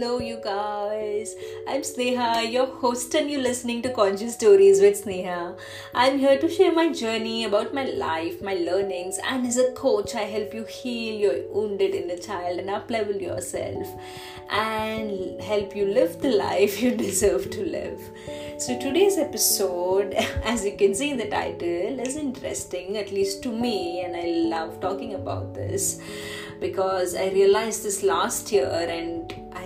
Hello, you guys. I'm Sneha, your host, and you're listening to Conscious Stories with Sneha. I'm here to share my journey about my life, my learnings, and as a coach, I help you heal your wounded inner child and uplevel yourself and help you live the life you deserve to live. So, today's episode, as you can see in the title, is interesting, at least to me, and I love talking about this because I realized this last year and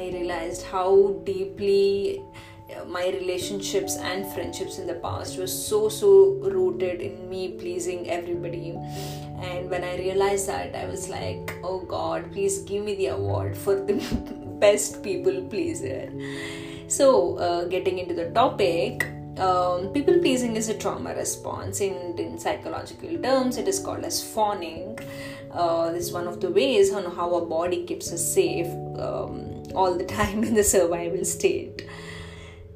I realized how deeply uh, my relationships and friendships in the past were so so rooted in me pleasing everybody. And when i realized that i was like oh god please give me the award for the best people pleaser. So uh, getting into the topic um, people pleasing is a trauma response in, in psychological terms. It is called as fawning. Uh, this is one of the ways on how our body keeps us safe um, all the time in the survival state.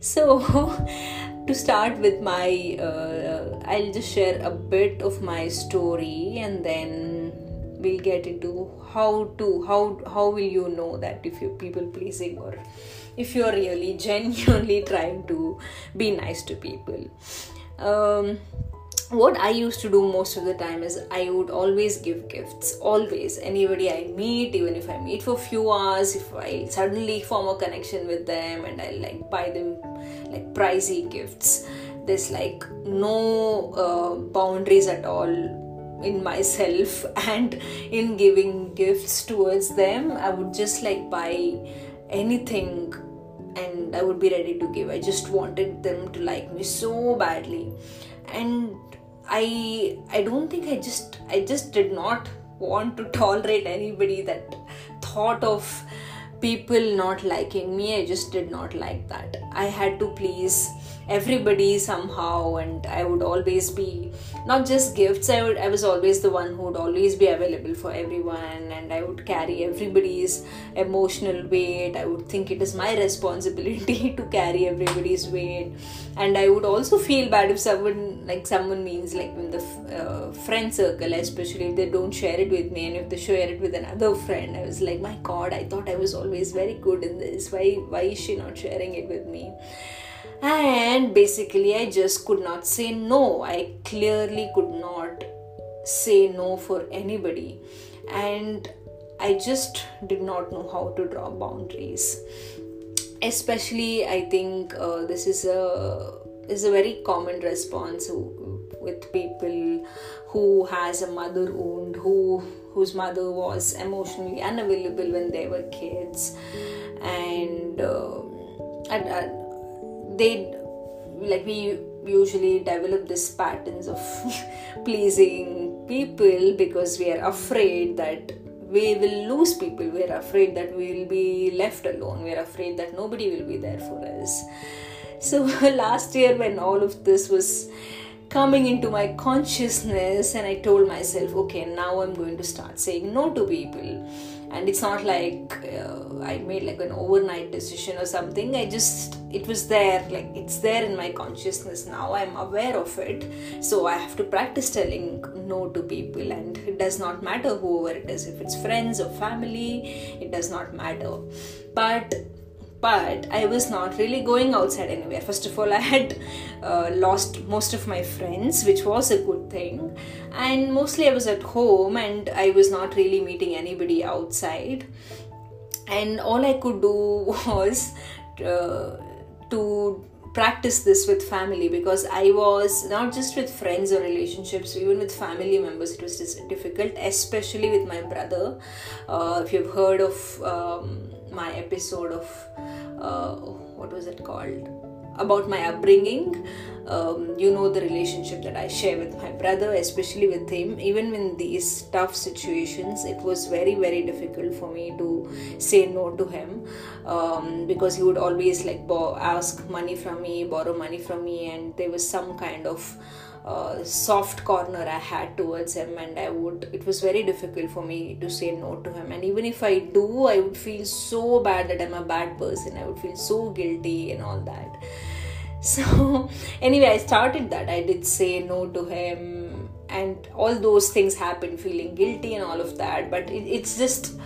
So to start with my uh, i'll just share a bit of my story and then we'll get into how to how how will you know that if you're people pleasing or if you're really genuinely trying to be nice to people. Um, what I used to do most of the time is I would always give gifts. Always. Anybody I meet, even if I meet for few hours, if I suddenly form a connection with them and I like buy them like pricey gifts, there's like no uh, boundaries at all in myself and in giving gifts towards them. I would just like buy anything and I would be ready to give. I just wanted them to like me so badly. And I I don't think I just I just did not want to tolerate anybody that thought of people not liking me. I just did not like that. I had to please everybody somehow and i would always be not just gifts i would i was always the one who would always be available for everyone and i would carry everybody's emotional weight. I would think it is my responsibility to carry everybody's weight. And i would also feel bad if someone like someone means like in the uh, friend circle especially if they don't share it with me and if they share it with another friend i was like my god i thought i was always very good in this. Why why is she not sharing it with me and basically i just could not say no. I clearly could not say no for anybody. And i just did not know how to draw boundaries. Especially i think uh, this is a is a very common response with people who has a mother wound who whose mother was emotionally unavailable when they were kids. And uh, and, uh, they like we usually develop these patterns of pleasing people because we are afraid that we will lose people. We're afraid that we will be left alone. We're afraid that nobody will be there for us. So last year when all of this was coming into my consciousness and i told myself okay now i'm going to start saying no to people and it's not like uh, i made like an overnight decision or something. I just it was there like it's there in my consciousness. Now i'm aware of it. So i have to practice telling no to people. And it does not matter whoever it is if it's friends or family it does not matter. But but I was not really going outside anywhere. First of all, I had uh, lost most of my friends, which was a good thing, and mostly I was at home and I was not really meeting anybody outside. And all I could do was uh, to practice this with family because I was not just with friends or relationships, even with family members, it was just difficult, especially with my brother. Uh, if you've heard of um, my episode of uh, what was it called about my upbringing um, you know the relationship that i share with my brother especially with him even in these tough situations it was very very difficult for me to say no to him um, because he would always like bo- ask money from me borrow money from me and there was some kind of uh, soft corner I had towards him, and I would. It was very difficult for me to say no to him, and even if I do, I would feel so bad that I'm a bad person. I would feel so guilty and all that. So anyway, I started that. I did say no to him, and all those things happened, feeling guilty and all of that. But it, it's just,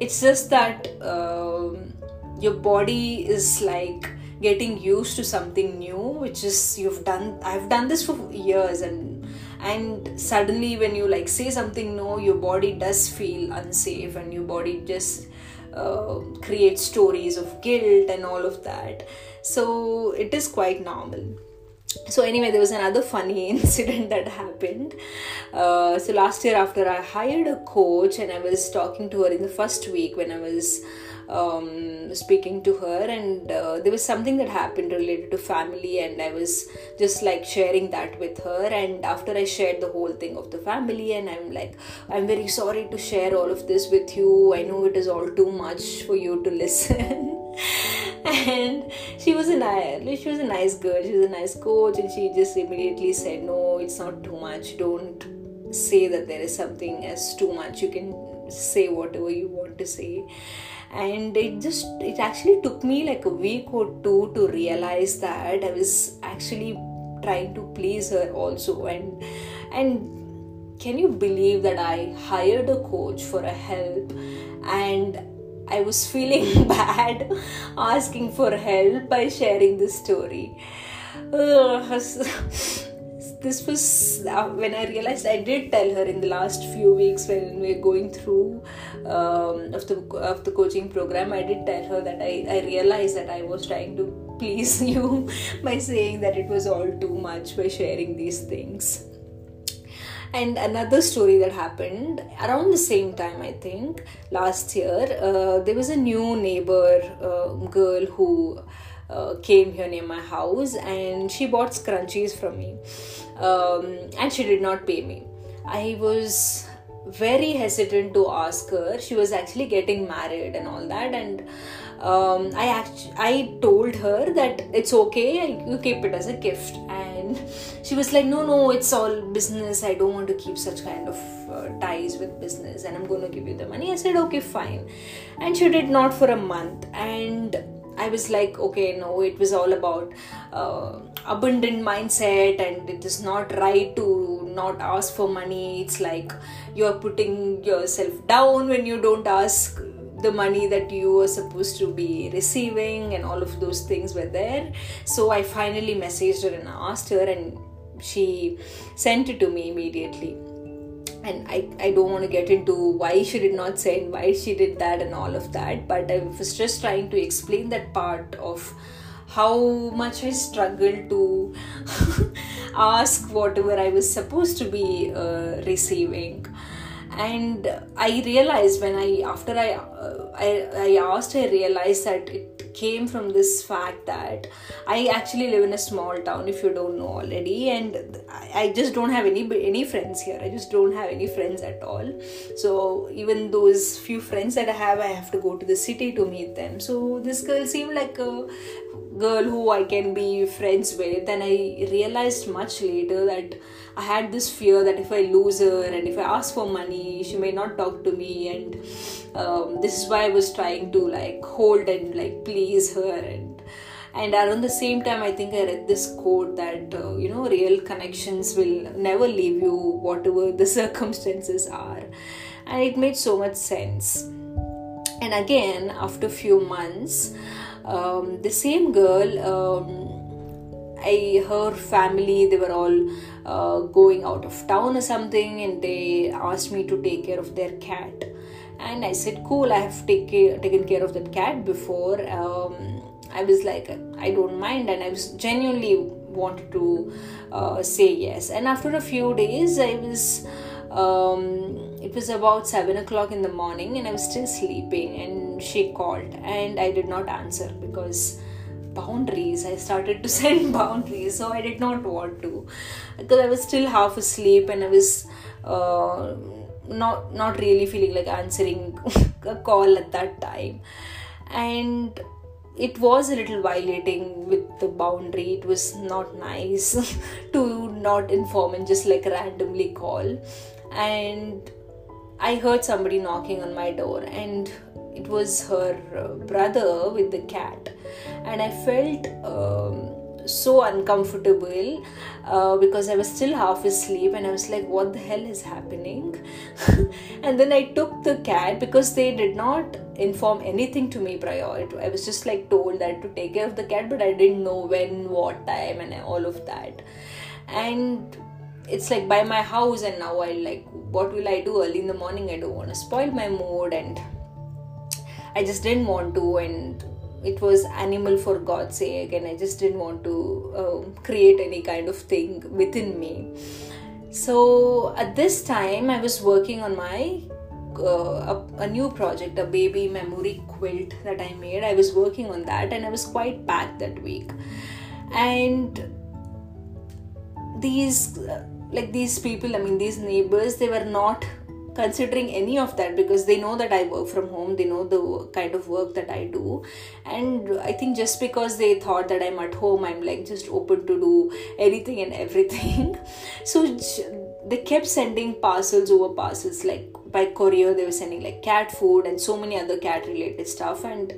it's just that. Um, your body is like getting used to something new which is you've done i've done this for years and and suddenly when you like say something no your body does feel unsafe and your body just uh, creates stories of guilt and all of that. So it is quite normal. So anyway there was another funny incident that happened. Uh, so last year after i hired a coach and i was talking to her in the first week when i was um, speaking to her and uh, there was something that happened related to family and i was just like sharing that with her. And after i shared the whole thing of the family and i'm like i'm very sorry to share all of this with you. I know it is all too much for you to listen. And she was a nice she was a nice girl. She was a nice coach and she just immediately said no it's not too much. Don't say that there is something as too much. You can say whatever you want to say and it just it actually took me like a week or two to realize that i was actually trying to please her also. And and can you believe that i hired a coach for a help? And i was feeling bad asking for help by sharing this story. Uh, this was uh, when I realized I did tell her in the last few weeks when we were going through um, of the of the coaching program. I did tell her that I, I realized that I was trying to please you by saying that it was all too much by sharing these things. And another story that happened around the same time, I think, last year, uh, there was a new neighbor uh, girl who uh, came here near my house and she bought scrunchies from me um, and she did not pay me. I was very hesitant to ask her. She was actually getting married and all that, and um, I actually I told her that it's okay. You keep it as a gift, and she was like, "No, no, it's all business. I don't want to keep such kind of uh, ties with business, and I'm going to give you the money." I said, "Okay, fine," and she did not for a month, and I was like, okay, no, it was all about uh, abundant mindset, and it is not right to not ask for money. It's like you're putting yourself down when you don't ask the money that you were supposed to be receiving, and all of those things were there. So I finally messaged her and asked her, and she sent it to me immediately and I, I don't want to get into why she did not send, why she did that and all of that but i was just trying to explain that part of how much i struggled to ask whatever i was supposed to be uh, receiving. And i realized when i after i uh, I, I asked i realized that it came from this fact that I actually live in a small town if you don't know already and I just don't have any any friends here. I just don't have any friends at all. So even those few friends that I have I have to go to the city to meet them. So this girl seemed like a girl who I can be friends with and I realized much later that I had this fear that if I lose her and if I ask for money, she may not talk to me, and um, this is why I was trying to like hold and like please her. And and around the same time i think i read this quote that uh, you know real connections will never leave you whatever the circumstances are. And it made so much sense. And again after a few months um, the same girl um, I her family they were all uh, going out of town or something and they asked me to take care of their cat. And I said cool I have take, taken care of that cat before. Um, I was like I don't mind. And I was genuinely wanted to uh, say yes. And after a few days I was um, it was about 7 o'clock in the morning and I was still sleeping. And she called and I did not answer because boundaries i started to set boundaries so i did not want to. Because i was still half asleep and i was uh, not not really feeling like answering a call at that time. And it was a little violating with the boundary. It was not nice to not inform and just like randomly call. And i heard somebody knocking on my door and it was her uh, brother with the cat and i felt um, so uncomfortable uh, because I was still half asleep and I was like, what the hell is happening? and then I took the cat because they did not inform anything to me prior to. I was just like told that to take care of the cat, but I didn't know when, what time, and all of that. And it's like by my house, and now I like, what will I do early in the morning? I don't want to spoil my mood, and I just didn't want to, and it was animal for god's sake and i just didn't want to uh, create any kind of thing within me. So at this time i was working on my uh, a, a, new project a baby memory quilt that i made. I was working on that and i was quite packed that week. And these like these people i mean these neighbors they were not considering any of that because they know that I work from home, they know the kind of work that I do. And I think just because they thought that I'm at home, I'm like just open to do anything and everything. so they kept sending parcels over parcels like by courier they were sending like cat food and so many other cat related stuff. And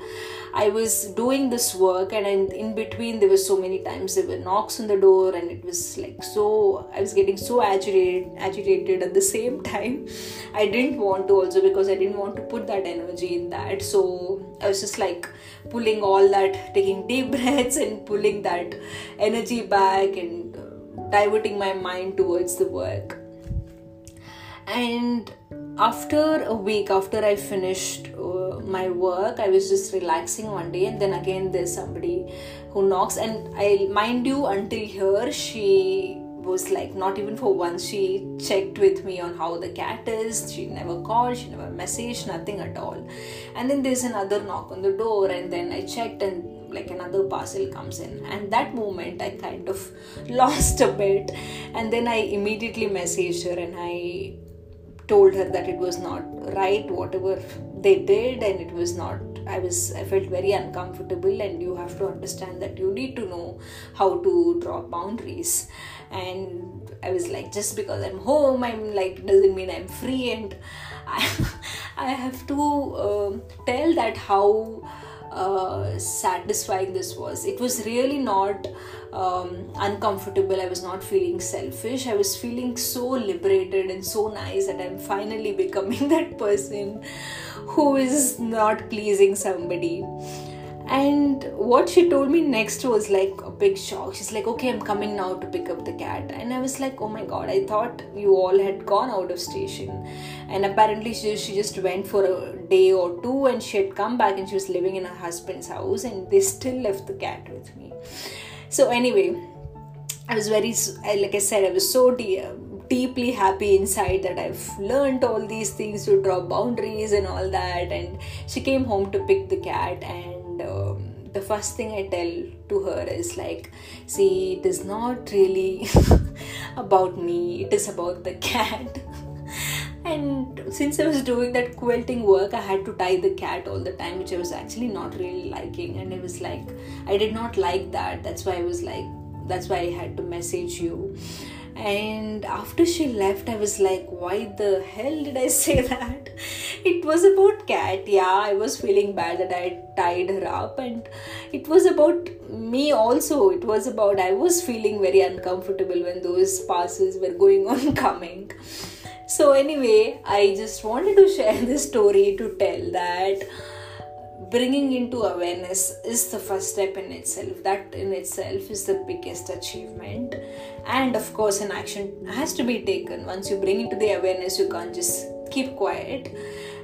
i was doing this work and in, in between there were so many times there were knocks on the door and it was like so i was getting so agitated agitated at the same time. I didn't want to also because i didn't want to put that energy in that. So i was just like pulling all that taking deep breaths and pulling that energy back and uh, diverting my mind towards the work and after a week after i finished uh, my work i was just relaxing one day. And then again there's somebody who knocks. And i mind you until here she was like not even for once. She checked with me on how the cat is. She never called. She never messaged. Nothing at all. And then there's another knock on the door. And then i checked and like another parcel comes in. And that moment i kind of lost a bit. And then i immediately messaged her and i told her that it was not right whatever they did and it was not i was i felt very uncomfortable and you have to understand that you need to know how to draw boundaries. And i was like just because i'm home i'm like doesn't mean i'm free. And i, I have to uh, tell that how uh, satisfying this was. It was really not um, uncomfortable. I was not feeling selfish. I was feeling so liberated and so nice that I'm finally becoming that person who is not pleasing somebody. And what she told me next was like a big shock. She's like, okay, I'm coming now to pick up the cat. And I was like, oh my god, I thought you all had gone out of station. And apparently, she, she just went for a day or two and she had come back and she was living in her husband's house and they still left the cat with me. So, anyway, I was very, like I said, I was so dear deeply happy inside that I've learned all these things to draw boundaries and all that. And she came home to pick the cat, and first thing I tell to her is like, see, it is not really about me, it is about the cat. and since I was doing that quilting work, I had to tie the cat all the time, which I was actually not really liking. And it was like, I did not like that. That's why I was like, that's why I had to message you and after she left i was like why the hell did i say that? It was about cat yeah i was feeling bad that i tied her up. And it was about me also. It was about i was feeling very uncomfortable when those parcels were going on coming. So anyway i just wanted to share this story to tell that bringing into awareness is the first step in itself. That in itself is the biggest achievement. And of course an action has to be taken. Once you bring into the awareness you can't just keep quiet.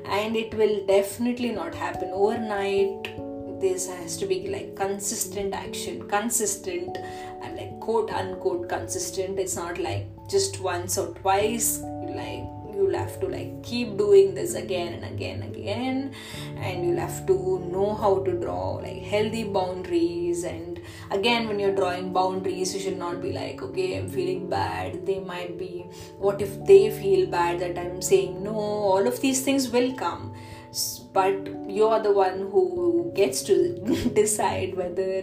And it will definitely not happen. Overnight this has to be like consistent action. Consistent and like quote unquote consistent. It's not like just once or twice like you'll have to like keep doing this again and again and again and you'll have to know how to draw like healthy boundaries. And again when you're drawing boundaries you should not be like okay i'm feeling bad. They might be what if they feel bad that i'm saying no? All of these things will come. But you're the one who gets to decide whether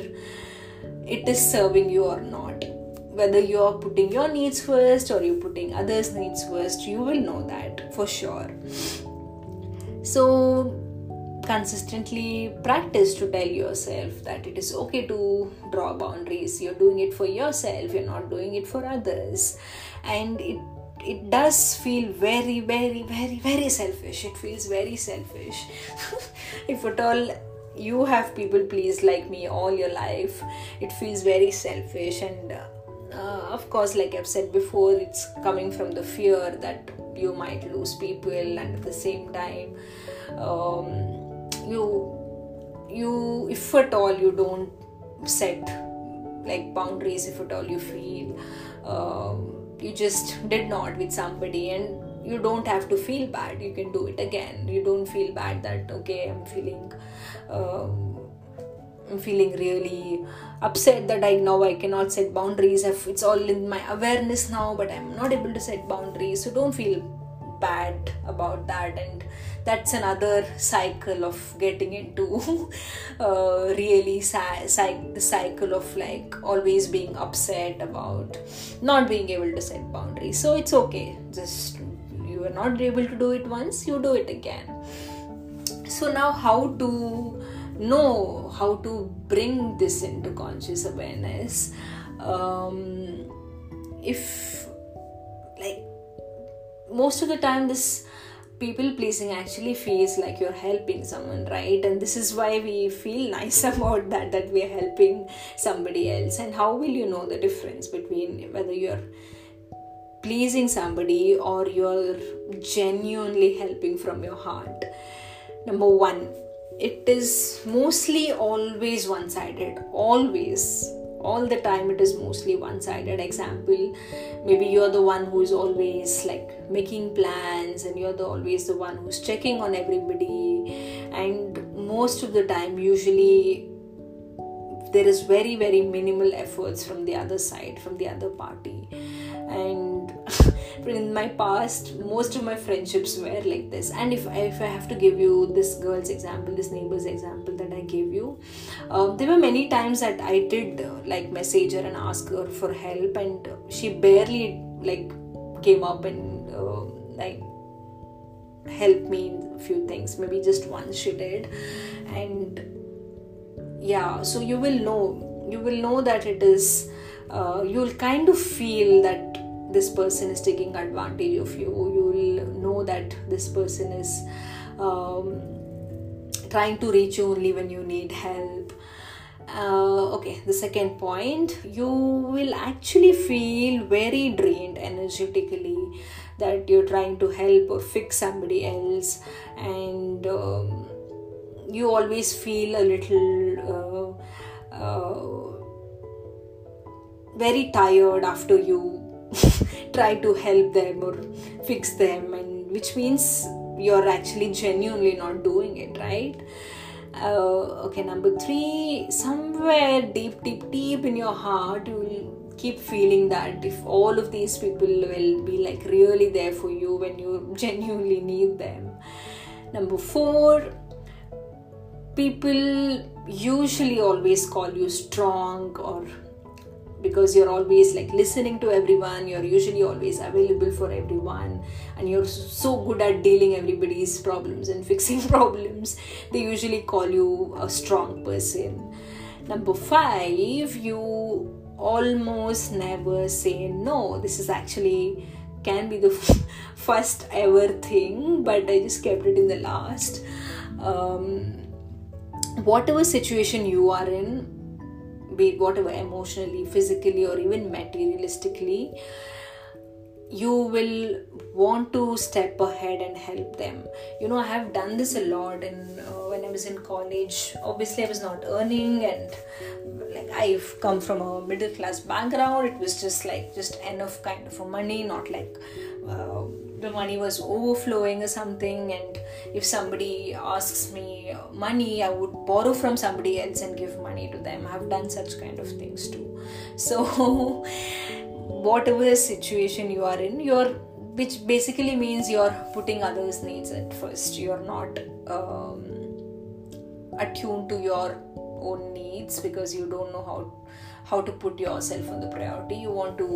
it is serving you or not whether you're putting your needs first or you're putting others' needs first, you will know that for sure. So, consistently practice to tell yourself that it is okay to draw boundaries. You're doing it for yourself you're not doing it for others. And it it does feel very very very very selfish. It feels very selfish. If at all you have people please like me all your life it feels very selfish and uh, uh, of course like i've said before it's coming from the fear that you might lose people and at the same time um, you you if at all you don't set like boundaries if at all you feel um, you just did not with somebody and you don't have to feel bad you can do it again. You don't feel bad that okay i'm feeling um, feeling really upset that i now i cannot set boundaries. It's all in my awareness now but i'm not able to set boundaries. So don't feel bad about that. And that's another cycle of getting into uh, really the cycle of like always being upset about not being able to set boundaries. So it's okay. Just you are not able to do it once you do it again. So now how to know how to bring this into conscious awareness um, if like most of the time this people pleasing actually feels like you're helping someone right? And this is why we feel nice about that that we're helping somebody else. And how will you know the difference between whether you're pleasing somebody or you're genuinely helping from your heart? Number one it is mostly always one sided always. All the time it is mostly one sided example maybe you're the one who's always like making plans and you're the always the one who's checking on everybody. And most of the time usually there is very very minimal efforts from the other side from the other party. And in my past most of my friendships were like this. And if I, if I have to give you this girl's example this neighbor's example that i gave you uh, there were many times that i did uh, like message her and ask her for help and she barely like came up and uh, like helped me in a few things. Maybe just once she did. And yeah so you will know you will know that it is uh, you'll kind of feel that this person is taking advantage of you. You will know that this person is um, trying to reach you only when you need help. Uh, okay the second point you will actually feel very drained energetically that you're trying to help or fix somebody else. And um, you always feel a little uh, uh, very tired after you try to help them or fix them and which means you're actually genuinely not doing it right? Uh, okay number three somewhere deep deep deep in your heart you will keep feeling that if all of these people will be like really there for you when you genuinely need them. Number four people usually always call you strong or because you're always like listening to everyone you're usually always available for everyone and you're so good at dealing everybody's problems and fixing problems they usually call you a strong person. Number 5 you almost never say no. This is actually can be the first ever thing but i just kept it in the last. Um, whatever situation you are in be it whatever emotionally, physically, or even materialistically, you will want to step ahead and help them. You know i have done this a lot and uh, when i was in college. Obviously i was not earning and like i've come from a middle class background. It was just like just enough kind of money not like uh, the money was overflowing or something and if somebody asks me money i would borrow from somebody else and give money to them. I've done such kind of things too. So whatever situation you are in you're which basically means you're putting others needs at first. You're not um, attuned to your own needs because you don't know how how to put yourself on the priority. You want to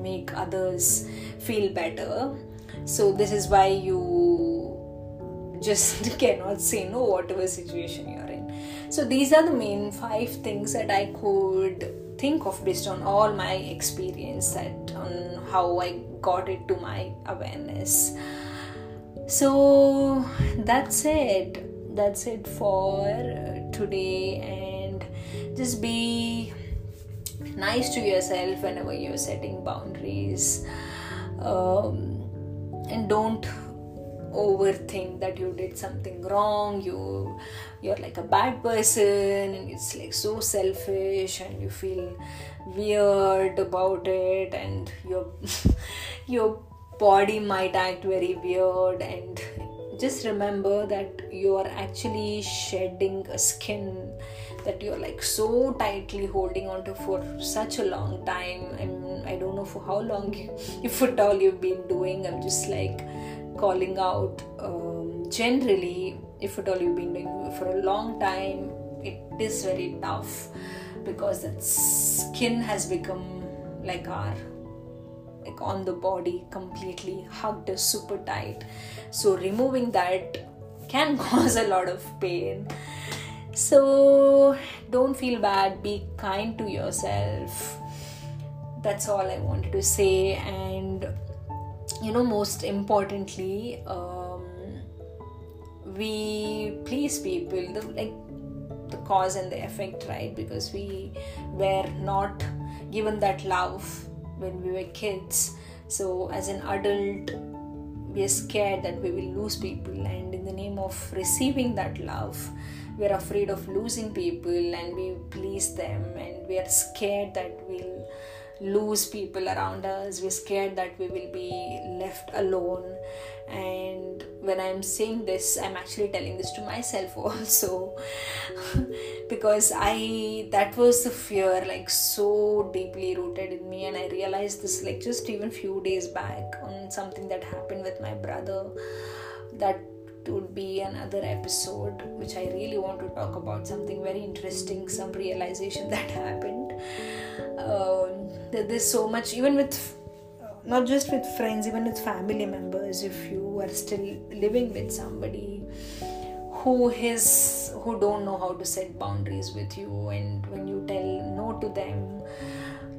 make others feel better. So this is why you just cannot say no whatever situation you're in. So these are the main five things that i could think of based on all my experience that on how i got it to my awareness. So that's it. That's it for today and just be nice to yourself whenever you're setting boundaries um, and don't overthink that you did something wrong you you're like a bad person and it's like so selfish and you feel weird about it and your your body might act very weird and just remember that you are actually shedding a skin that you're like so tightly holding on to for such a long time. Mean, I don't know for how long you, if at all you've been doing. I'm just like calling out um, generally if at all you've been doing for a long time it is very tough because that skin has become like our like on the body completely hugged super tight. So removing that can cause a lot of pain. So don't feel bad. Be kind to yourself. That's all i wanted to say. And you know most importantly um, we please people. The like the cause and the effect right? Because we were not given that love when we were kids. So as an adult we are scared that we will lose people and in the name of receiving that love we're afraid of losing people and we please them and we are scared that we'll lose people around us. We're scared that we will be left alone. And when i'm saying this i'm actually telling this to myself also. Because i that was the fear like so deeply rooted in me. And i realized this like just even few days back on something that happened with my brother that would be another episode which i really want to talk about something very interesting some realization that happened. Um, there's so much even with not just with friends even with family members if you are still living with somebody who is who don't know how to set boundaries with you and when you tell no to them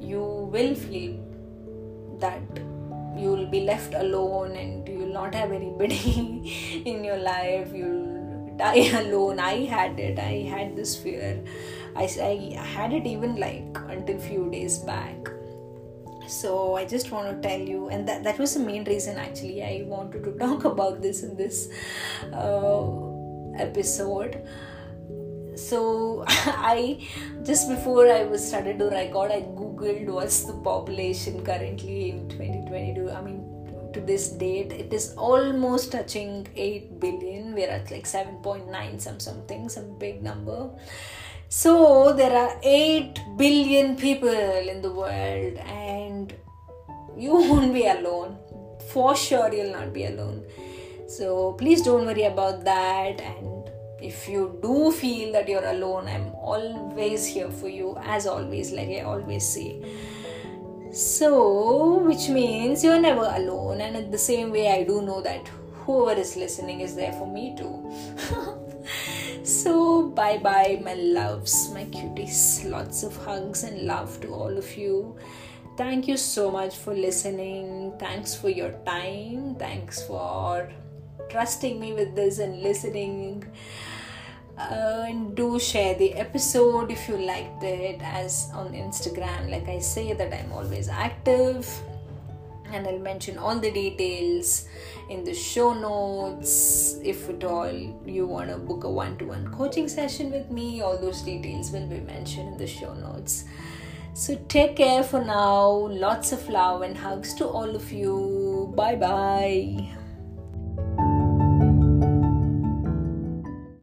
you will feel that you will be left alone and you not have anybody in your life. You'll die alone. I had it. I had this fear. I, I had it even like until few days back. So i just want to tell you and that, that was the main reason actually i wanted to talk about this in this uh, episode. So i just before i was started to record i googled what's the population currently in 2022 i mean to this date it is almost touching 8 billion. We're at like 7.9 some something some big number. So there are 8 billion people in the world and you won't be alone. For sure you'll not be alone. So please don't worry about that. And if you do feel that you're alone i'm always here for you as always like i always say so which means you're never alone and in the same way i do know that whoever is listening is there for me too So, bye bye, my loves, my cuties. Lots of hugs and love to all of you. Thank you so much for listening. Thanks for your time. Thanks for trusting me with this and listening. Uh, and do share the episode if you liked it as on instagram like i say that i'm always active and I'll mention all the details in the show notes. If at all you want to book a one to one coaching session with me, all those details will be mentioned in the show notes. So take care for now. Lots of love and hugs to all of you. Bye bye.